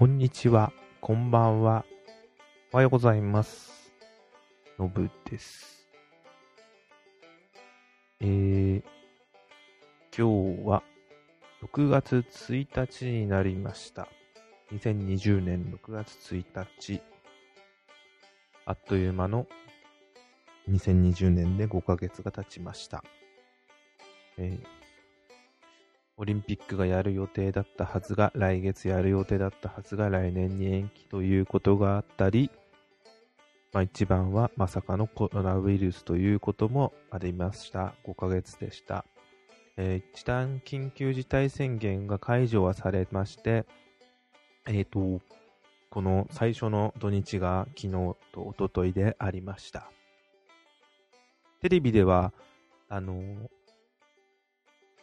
こんにちは、こんばんは、おはようございます。のぶです。えー、今日は6月1日になりました。2020年6月1日。あっという間の2020年で5ヶ月が経ちました。えーオリンピックがやる予定だったはずが、来月やる予定だったはずが、来年に延期ということがあったり、まあ一番はまさかのコロナウイルスということもありました。5ヶ月でした。えー一旦緊急事態宣言が解除はされまして、えっ、と、この最初の土日が昨日と一昨日でありました。テレビでは、あの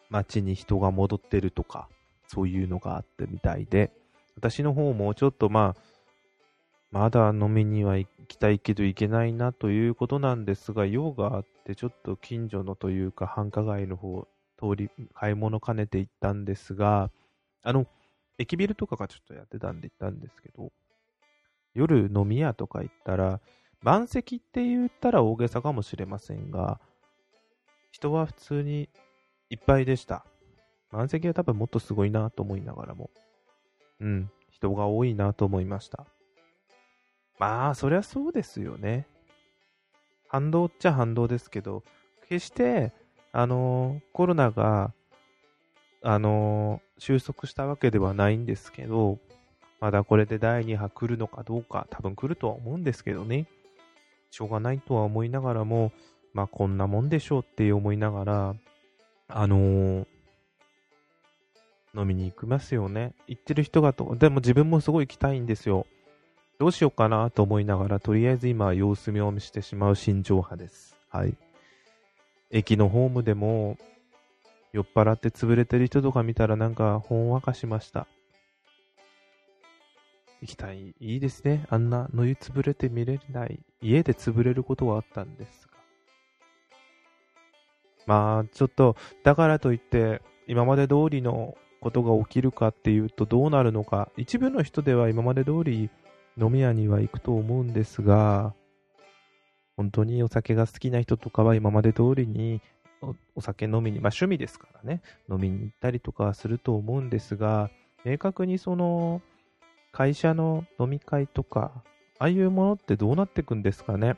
街に人が戻ってるとか、そういうのがあってみたいで、私の方もちょっとまあ、まだ飲みには行きたいけど行けないなということなんですが、用があって、ちょっと近所のというか繁華街の方、通り、買い物兼ねて行ったんですが、あの、駅ビルとかがちょっとやってたんで行ったんですけど、夜飲み屋とか行ったら、満席って言ったら大げさかもしれませんが、人は普通にいっぱいでした。満席は多分もっとすごいなと思いながらも。うん、人が多いなと思いました。まあ、そりゃそうですよね。反動っちゃ反動ですけど、決して、あのーコロナが、あのー収束したわけではないんですけど、まだこれで第2波来るのかどうか、多分来るとは思うんですけどね。しょうがないとは思いながらも、まあこんなもんでしょうって思いながら、あのー飲みに行きますよね。行ってる人がと、でも自分もすごい行きたいんですよ。どうしようかなと思いながら、とりあえず今様子見を見してしまう心情派です。はい。駅のホームでも、酔っ払って潰れてる人とか見たらなんかほんわかしました。行きたい。いいですね。あんな乗り潰れて見れない。家で潰れることはあったんですが。まあ、ちょっと、だからといって、今まで通りのことが起きるかっていうとどうなるのか。一部の人では今まで通り飲み屋には行くと思うんですが、本当にお酒が好きな人とかは今まで通りにお酒飲みに、まあ趣味ですからね、飲みに行ったりとかはすると思うんですが、明確にその、会社の飲み会とか、ああいうものってどうなっていくんですかね。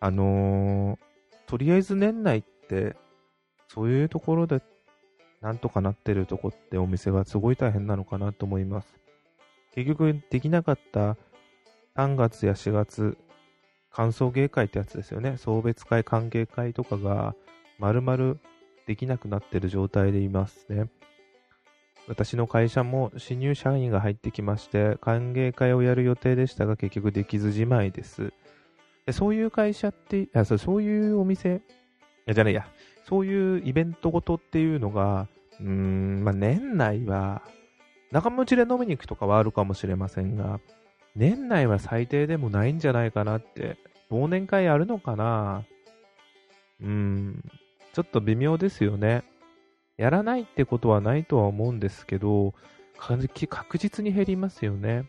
あのーとりあえず年内っ、そういうところでなんとかなってるとこってお店がすごい大変なのかなと思います。結局できなかった3月や4月、歓送迎会ってやつですよね。送別会、歓迎会とかが丸々できなくなってる状態でいますね。私の会社も新入社員が入ってきまして、歓迎会をやる予定でしたが結局できずじまいです。でそういう会社って、あそうそういうお店、じゃねえや、そういうイベントごとっていうのが、うーん、まあ、年内は、仲間内で飲みに行くとかはあるかもしれませんが、年内は最低でもないんじゃないかなって、忘年会あるのかなうーん、ちょっと微妙ですよね。やらないってことはないとは思うんですけど、確実に減りますよね。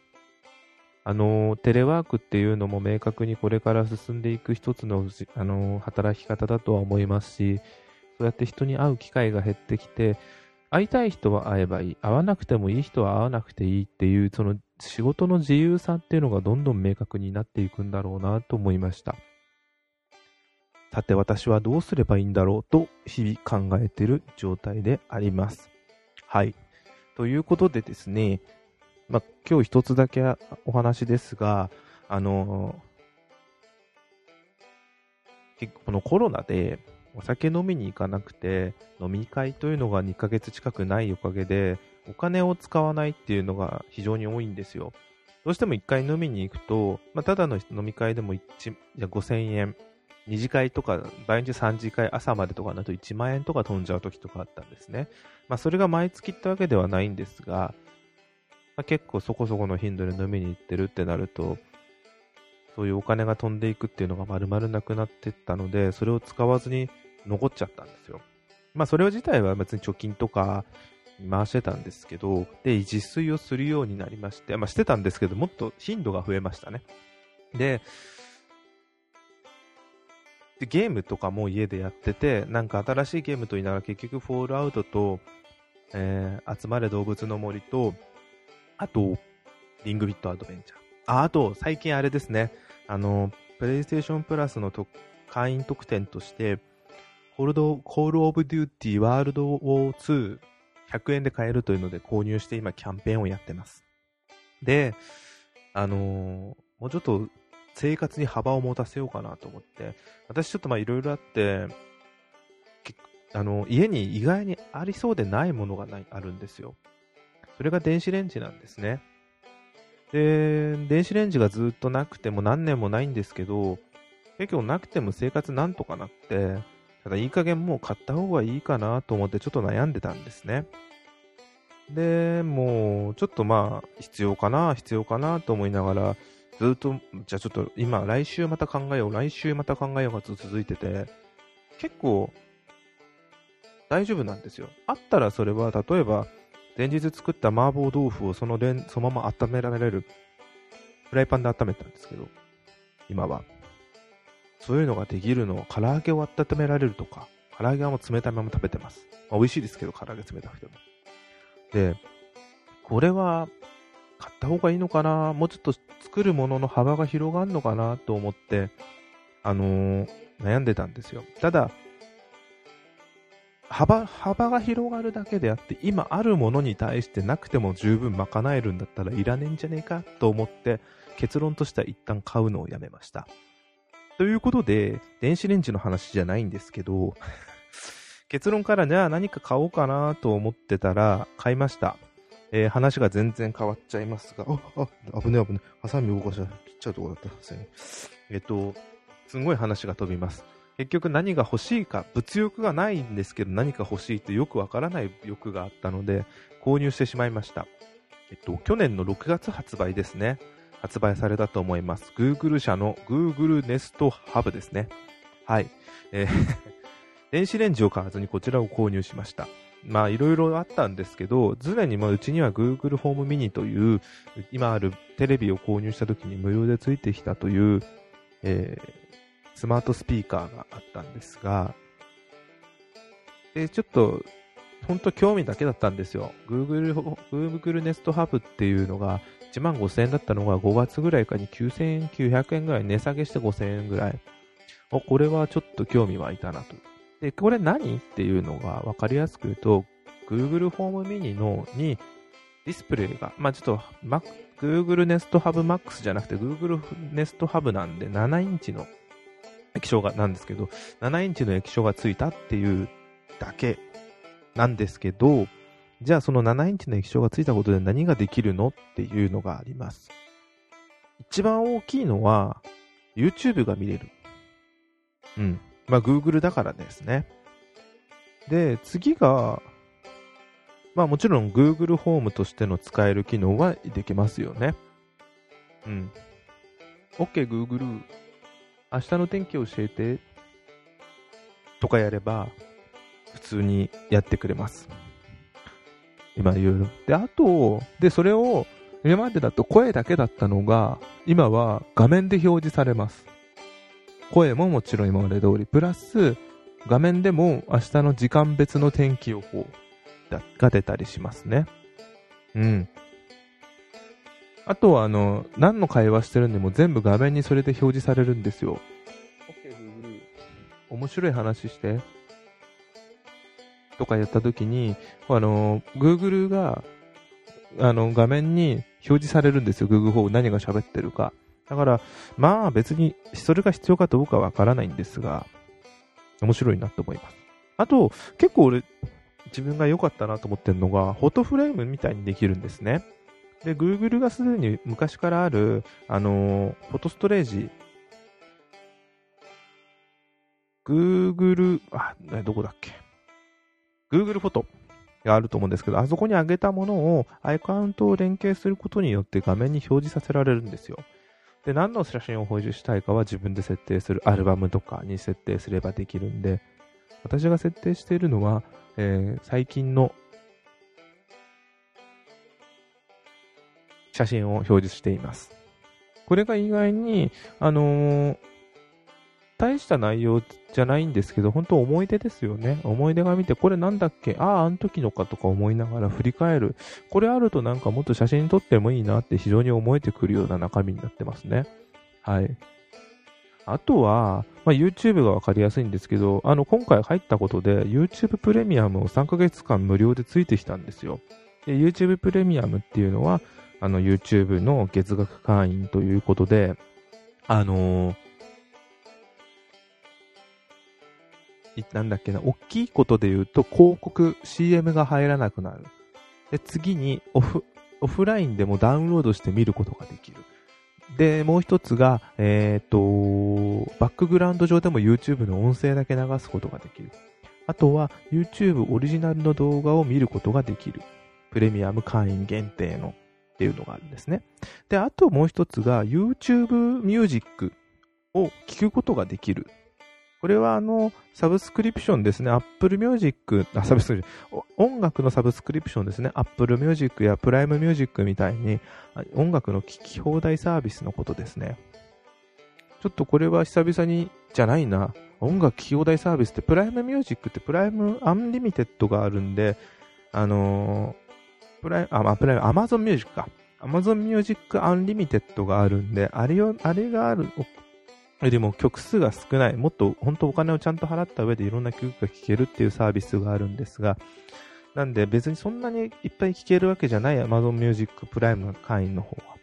あの、テレワークっていうのも明確にこれから進んでいく一つの、あの、働き方だとは思いますし、そうやって人に会う機会が減ってきて、会いたい人は会えばいい、会わなくてもいい人は会わなくていいっていう、その仕事の自由さっていうのがどんどん明確になっていくんだろうなと思いました。さて私はどうすればいいんだろうと日々考えている状態であります。はい。ということでですね、まあ、今日一つだけお話ですが、あの結構このコロナでお酒飲みに行かなくて、飲み会というのが2ヶ月近くないおかげで、お金を使わないっていうのが非常に多いんですよ。どうしても1回飲みに行くと、まあ、ただの飲み会でも5000円、2次会とか、場合によって3次会朝までとかだと1万円とか飛んじゃう時とかあったんですね。まあ、それが毎月ってわけではないんですが、まあ、結構そこそこの頻度で飲みに行ってるってなると、そういうお金が飛んでいくっていうのが丸々なくなってったので、それを使わずに残っちゃったんですよ。まあそれ自体は別に貯金とか、回してたんですけど、で、自炊をするようになりまして、まあ、してたんですけど、もっと頻度が増えましたね。で、でゲームとかも家でやってて、なんか新しいゲームと言いながら結局フォールアウトと、えー、集まれ動物の森と、あと、リングフィットアドベンチャー。あ、あと、最近あれですね。あの、プレイステーションプラスの会員特典として、コールド、コールオブデューティーワールドウォー2 100円で買えるというので購入して今キャンペーンをやってます。で、あのー、もうちょっと生活に幅を持たせようかなと思って、私ちょっとまあいろいろあって、あの、家に意外にありそうでないものがない、あるんですよ。それが電子レンジなんですね。で、電子レンジがずっとなくても何年もないんですけど、結構なくても生活なんとかなって、ただいい加減もう買った方がいいかなと思ってちょっと悩んでたんですね。で、もうちょっとまあ必要かな、必要かなと思いながら、ずっと、じゃあちょっと今、来週また考えよう、来週また考えようがずっと続いてて、結構、大丈夫なんですよ。あったらそれは、例えば、前日作った麻婆豆腐をその連そのまま温められる、フライパンで温めたんですけど、今は。そういうのができるのを、唐揚げを温められるとか、唐揚げはもう冷たいまま食べてます。まあ、美味しいですけど、唐揚げ冷たくても。で、これは、買った方がいいのかな？もうちょっと作るものの幅が広がるのかな？と思って、あのー、悩んでたんですよ。ただ、幅、幅が広がるだけであって、今あるものに対してなくても十分賄えるんだったらいらねえんじゃねえかと思って、結論としては一旦買うのをやめました。ということで、電子レンジの話じゃないんですけど、結論からじゃあ何か買おうかなと思ってたら、買いました。えー、話が全然変わっちゃいますが、あ、あ、危ねえ危ねえ。ハサミ動かしちゃ切っちゃうとこだった。すね。えっと、すんごい話が飛びます。結局何が欲しいか、物欲がないんですけど何か欲しいってよくわからない欲があったので、購入してしまいました。えっと、去年の6月発売ですね。発売されたと思います。Google 社の Google Nest Hub ですね。はい。えー 電子レンジを買わずにこちらを購入しました。まあいろいろあったんですけど、常にまあうちには Google ホームミニという、今あるテレビを購入した時に無料でついてきたという、えー、スマートスピーカーがあったんですが、で、ちょっと、本当興味だけだったんですよ。Google、Google Nest Hub っていうのが1万5000円だったのが5月ぐらいかに9900円ぐらい値下げして5000円ぐらい。お、これはちょっと興味湧いたなと。で、これ何っていうのが分かりやすく言うと、Google ホームミニのにディスプレイが、まあちょっと、Google Nest Hub Max じゃなくて Google Nest Hub なんで7インチの液晶が、なんですけど、7インチの液晶がついたっていうだけなんですけど、じゃあその7インチの液晶がついたことで何ができるのっていうのがあります。一番大きいのは、YouTube が見れる。うん。まあ、Google だからですね。で、次が、まあもちろん Google ホームとしての使える機能はできますよね。うん。OK Google、明日の天気教えて、とかやれば、普通にやってくれます。今いろいろ。で、あと、で、それを、今までだと声だけだったのが、今は画面で表示されます。声ももちろん今まで通り、プラス画面でも明日の時間別の天気予報が出たりしますね。うん。あとはあの、何の会話してるんでも全部画面にそれで表示されるんですよ。OK, Google。面白い話して。とかやったときに、あの、Google が、あの、画面に表示されるんですよ。Google 4何が喋ってるか。だから、まあ別にそれが必要かどうかわからないんですが、面白いなと思います。あと、結構俺、自分が良かったなと思ってるのが、フォトフレームみたいにできるんですね。で、Google がすでに昔からある、あの、フォトストレージ、Google、あ、どこだっけ ?Google フォトがあると思うんですけど、あそこに上げたものをアイカウントを連携することによって画面に表示させられるんですよ。で、何の写真を保持したいかは自分で設定するアルバムとかに設定すればできるんで、私が設定しているのは、えー、最近の写真を表示しています。これが意外に、あのー、大した内容じゃないんですけど、本当思い出ですよね。思い出が見て、これなんだっけ？ああ、あの時のかとか思いながら振り返る。これあるとなんかもっと写真撮ってもいいなって非常に思えてくるような中身になってますね。はい。あとは、まあ、YouTube がわかりやすいんですけど、あの、今回入ったことで YouTube プレミアムを3ヶ月間無料でついてきたんですよ。で、YouTube プレミアムっていうのは、あの、YouTube の月額会員ということで、あのー、なんだっけな、大きいことで言うと、広告、CM が入らなくなる。で、次にオフ、オフラインでもダウンロードして見ることができる。で、もう一つが、えっ、ー、と、バックグラウンド上でも YouTube の音声だけ流すことができる。あとは YouTube オリジナルの動画を見ることができる。プレミアム会員限定のっていうのがあるんですね。で、あともう一つが YouTube ミュージックを聞くことができるこれはあの、サブスクリプションですね。Apple Music、あ、サブスクリプション、音楽のサブスクリプションですね。Apple Music や Prime Music みたいに、音楽の聴き放題サービスのことですね。ちょっとこれは久々に、じゃないな。音楽聴き放題サービスって、プライムミュージックってプライムアンリミテッドがあるんで、あのー、プライム、あ、ま、プライム、アマゾンミュージックか。アマゾンミュージックアンリミテッドがあるんで、あれを、あれがある、よりも曲数が少ない、もっと本当お金をちゃんと払った上でいろんな曲が聴けるっていうサービスがあるんですが、なんで別にそんなにいっぱい聴けるわけじゃない Amazon Music プライムの会員の方は。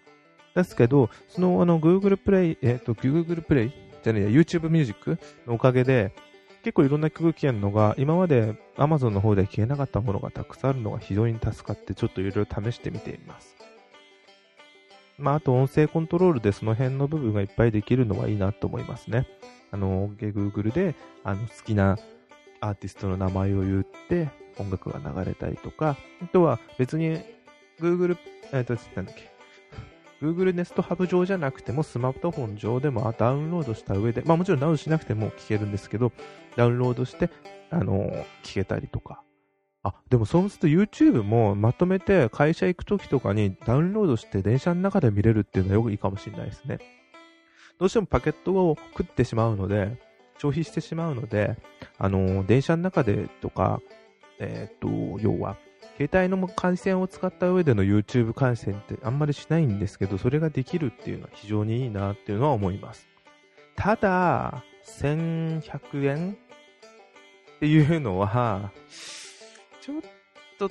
ですけど、そのあの Google Play、えっ、ー、と Google Play じゃねえや YouTube Music のおかげで結構いろんな曲聴けるのが今まで Amazon の方で聴けなかったものがたくさんあるのが非常に助かってちょっといろいろ試してみています。まあ、あと音声コントロールでその辺の部分がいっぱいできるのはいいなと思いますね。あの、Google で、あの、好きなアーティストの名前を言って、音楽が流れたりとか、あとは別に Google、えっ、と、なんだっけ、Google Nest Hub 上じゃなくてもスマートフォン上でもダウンロードした上で、まあもちろんダウンしなくても聞けるんですけど、ダウンロードして、あの、聞けたりとか、あ、でもそうすると YouTube もまとめて会社行くときとかにダウンロードして電車の中で見れるっていうのはよくいいかもしれないですね。どうしてもパケットを食ってしまうので、消費してしまうので、あの、電車の中でとか、えっ、と、要は、携帯の回線を使った上での YouTube 回線ってあんまりしないんですけど、それができるっていうのは非常にいいなっていうのは思います。ただ、1100円っていうのは、ちょっと、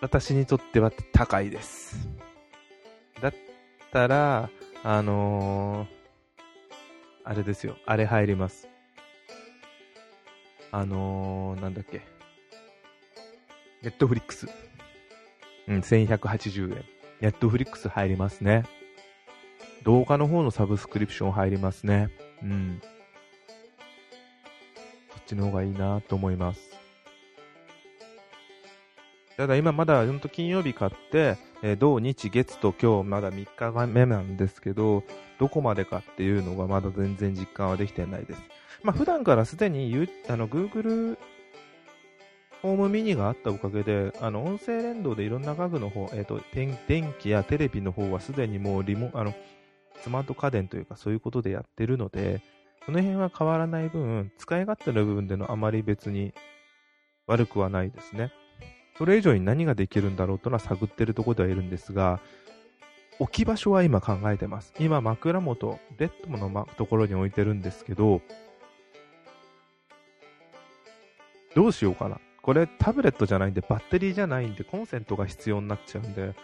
私にとっては高いです。だったら、あのー、あれですよ。あれ入ります。あのー、なんだっけ。ネットフリックス。うん、1180円。ネットフリックス入りますね。動画の方のサブスクリプション入りますね。うん。そっちの方がいいなと思います。ただ今まだ、ほんと金曜日買って、えー、土日月と今日まだ3日目なんですけど、どこまでかっていうのがまだ全然実感はできてないです。まあ普段からすでにあの Google ホームミニがあったおかげで、あの音声連動でいろんな家具の方、えっ、ー、と電気やテレビの方はすでにもうリモあのスマート家電というかそういうことでやってるので、その辺は変わらない分、使い勝手の部分でのあまり別に悪くはないですね。それ以上に何ができるんだろうというのは探ってるところではいるんですが、置き場所は今考えてます。今、枕元、ベッドのところに置いてるんですけど、どうしようかな。これタブレットじゃないんで、バッテリーじゃないんで、コンセントが必要になっちゃうんで、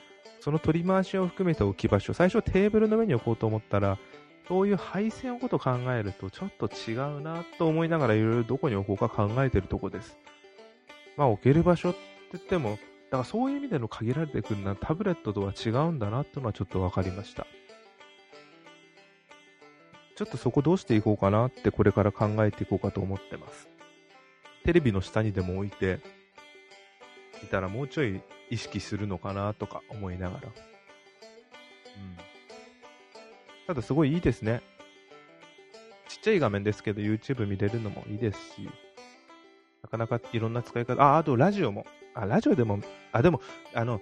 その取り回しを含めた置き場所、最初テーブルの上に置こうと思ったら、そういう配線のこと考えるとちょっと違うなと思いながらいろいろどこに置こうか考えてるとこです。まあ置ける場所って言っても、だからそういう意味での限られてくるのはタブレットとは違うんだなっていうのはちょっと分かりました。ちょっとそこどうしていこうかなってこれから考えていこうかと思ってます。テレビの下にでも置いていたらもうちょい意識するのかなとか思いながら。うん。ただすごいいいですね。ちっちゃい画面ですけど YouTube 見れるのもいいですし、なかなかいろんな使い方、あ、あとラジオもあ、ラジオでも、あ、でも、あの、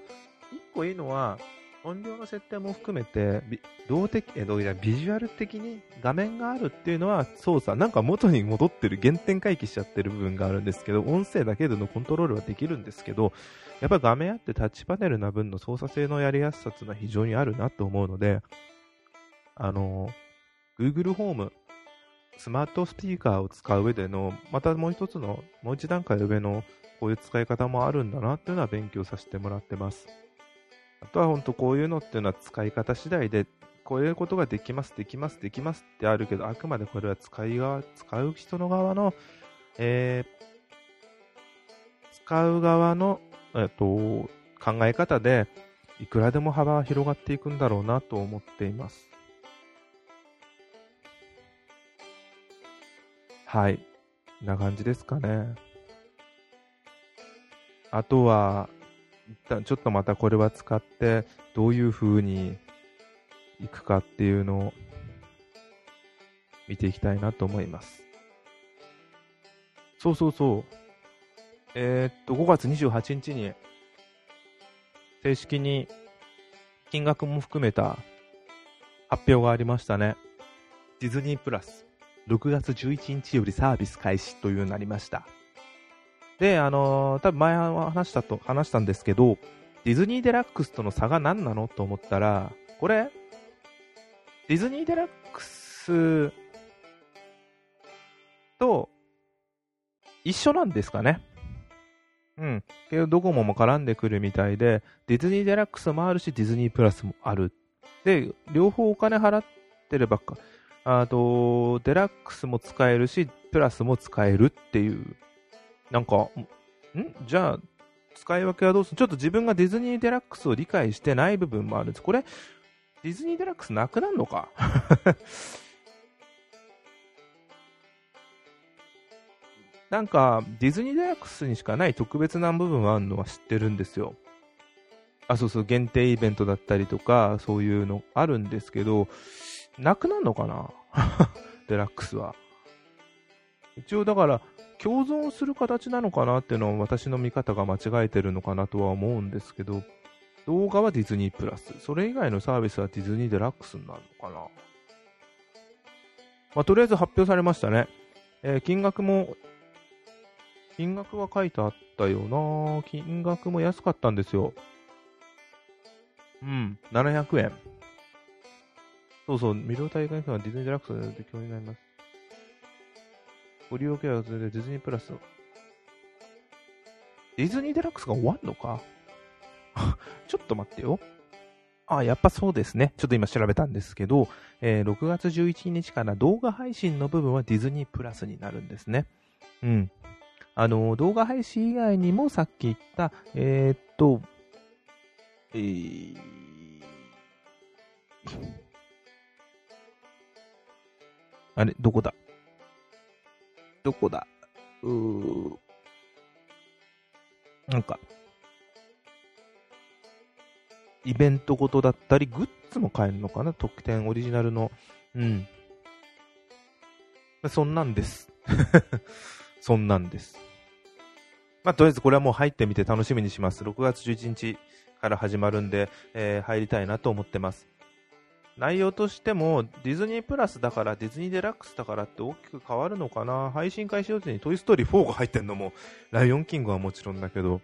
一個いいのは、音量の設定も含めて、ビ動的、え、どうやビジュアル的に画面があるっていうのは操作、なんか元に戻ってる、原点回帰しちゃってる部分があるんですけど、音声だけでのコントロールはできるんですけど、やっぱり画面あってタッチパネルな分の操作性のやりやすさっていうのは非常にあるなと思うので、あの、Google ホーム、スマートスピーカーを使う上での、またもう一つの、もう一段階上のこういう使い方もあるんだなっていうのは勉強させてもらってます。あとは本当こういうのっていうのは使い方次第で、こういうことができます、できます、できますってあるけど、あくまでこれは使い側、使う人の側の、えー、使う側の、えっと、考え方で、いくらでも幅は広がっていくんだろうなと思っています。はい。な感じですかね。あとは、一旦ちょっとまたこれは使って、どういう風にいくかっていうのを見ていきたいなと思います。そうそうそう。えー、っと、5月28日に、正式に金額も含めた発表がありましたね。ディズニープラス、6月11日よりサービス開始というようになりました。で、あのー、多分前話したと、話したんですけど、ディズニーデラックスとの差が何なのと思ったら、これ、ディズニーデラックスと一緒なんですかね。うん。けど、ドコモも絡んでくるみたいで、ディズニーデラックスもあるし、ディズニープラスもある。で、両方お金払ってればか、あと、デラックスも使えるし、プラスも使えるっていうなんか、ん？じゃあ、使い分けはどうする？ちょっと自分がディズニーデラックスを理解してない部分もあるんです。これ、ディズニーデラックスなくなるのか？なんか、ディズニーデラックスにしかない特別な部分があるのは知ってるんですよ。あ、そうそう、限定イベントだったりとか、そういうのあるんですけど、なくなるのかな？デラックスは。一応だから、共存する形なのかなっていうのは私の見方が間違えてるのかなとは思うんですけど、動画はディズニープラス、それ以外のサービスはディズニーデラックスになるのかな。まあ、とりあえず発表されましたね。えー、金額も、金額は書いてあったよな金額も安かったんですよ。うん、700円。そうそう、無料大会費はディズニーデラックスで適用になります。ご利用ケアはそれでディズニープラス。ディズニーデラックスが終わるのか？ちょっと待ってよ。あ、やっぱそうですね。ちょっと今調べたんですけど、えー、6月11日から動画配信の部分はディズニープラスになるんですね。うん。あの、動画配信以外にもさっき言った、えー、っと、えー、あれ、どこだ？どこだ？うー。なんか、イベントごとだったり、グッズも買えるのかな？特典オリジナルの。うん。そんなんです。そんなんです。まあ、とりあえずこれはもう入ってみて楽しみにします。6月11日から始まるんで、えー、入りたいなと思ってます。内容としてもディズニープラスだからディズニーデラックスだからって大きく変わるのかな？配信開始予定にトイストーリー4が入ってんのも ライオンキングはもちろんだけど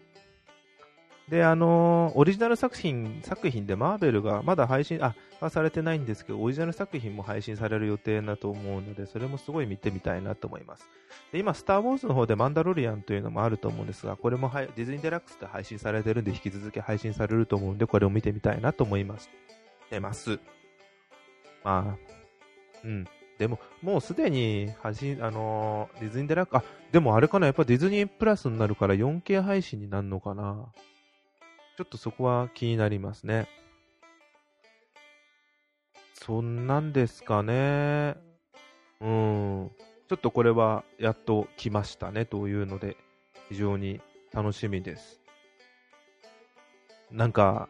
で、あのー、オリジナル作品、作品でマーベルがまだ配信、あ、はされてないんですけど、オリジナル作品も配信される予定だと思うので、それもすごい見てみたいなと思います。で、今、スター・ウォーズの方でマンダロリアンというのもあると思うんですが、これもディズニーデラックスで配信されてるんで、引き続き配信されると思うんで、これを見てみたいなと思います。出ます。まあ、うん。でも、もうすでに配信、あのー、ディズニーデラック、あ、でもあれかな、やっぱディズニープラスになるから 4K 配信になるのかな。ちょっとそこは気になりますね。そんなんですかね。うん。ちょっとこれはやっと来ましたねというので、非常に楽しみです。なんか、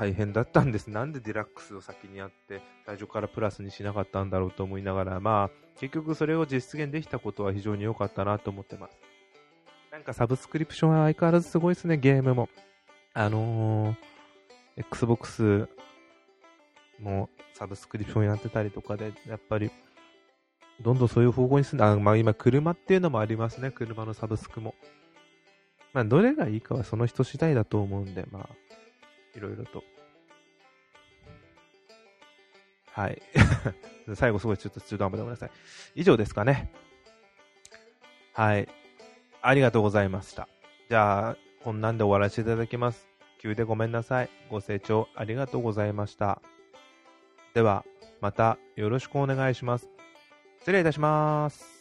大変だったんです。なんでデラックスを先にやって、最初からプラスにしなかったんだろうと思いながら、まあ、結局それを実現できたことは非常に良かったなと思ってます。なんかサブスクリプションは相変わらずすごいですね、ゲームも。あのー、Xbox もサブスクリプションやってたりとかで、やっぱり、どんどんそういう方向に進んで、あまあ今車っていうのもありますね、車のサブスクも。まあどれがいいかはその人次第だと思うんで、まあ、いろいろと。はい。最後すごいちょっと中途半端でごめんなさい。以上ですかね。はい。ありがとうございました。じゃあ、こんなんで終わらせていただきます。急でごめんなさい。ご清聴ありがとうございました。では、またよろしくお願いします。失礼いたします。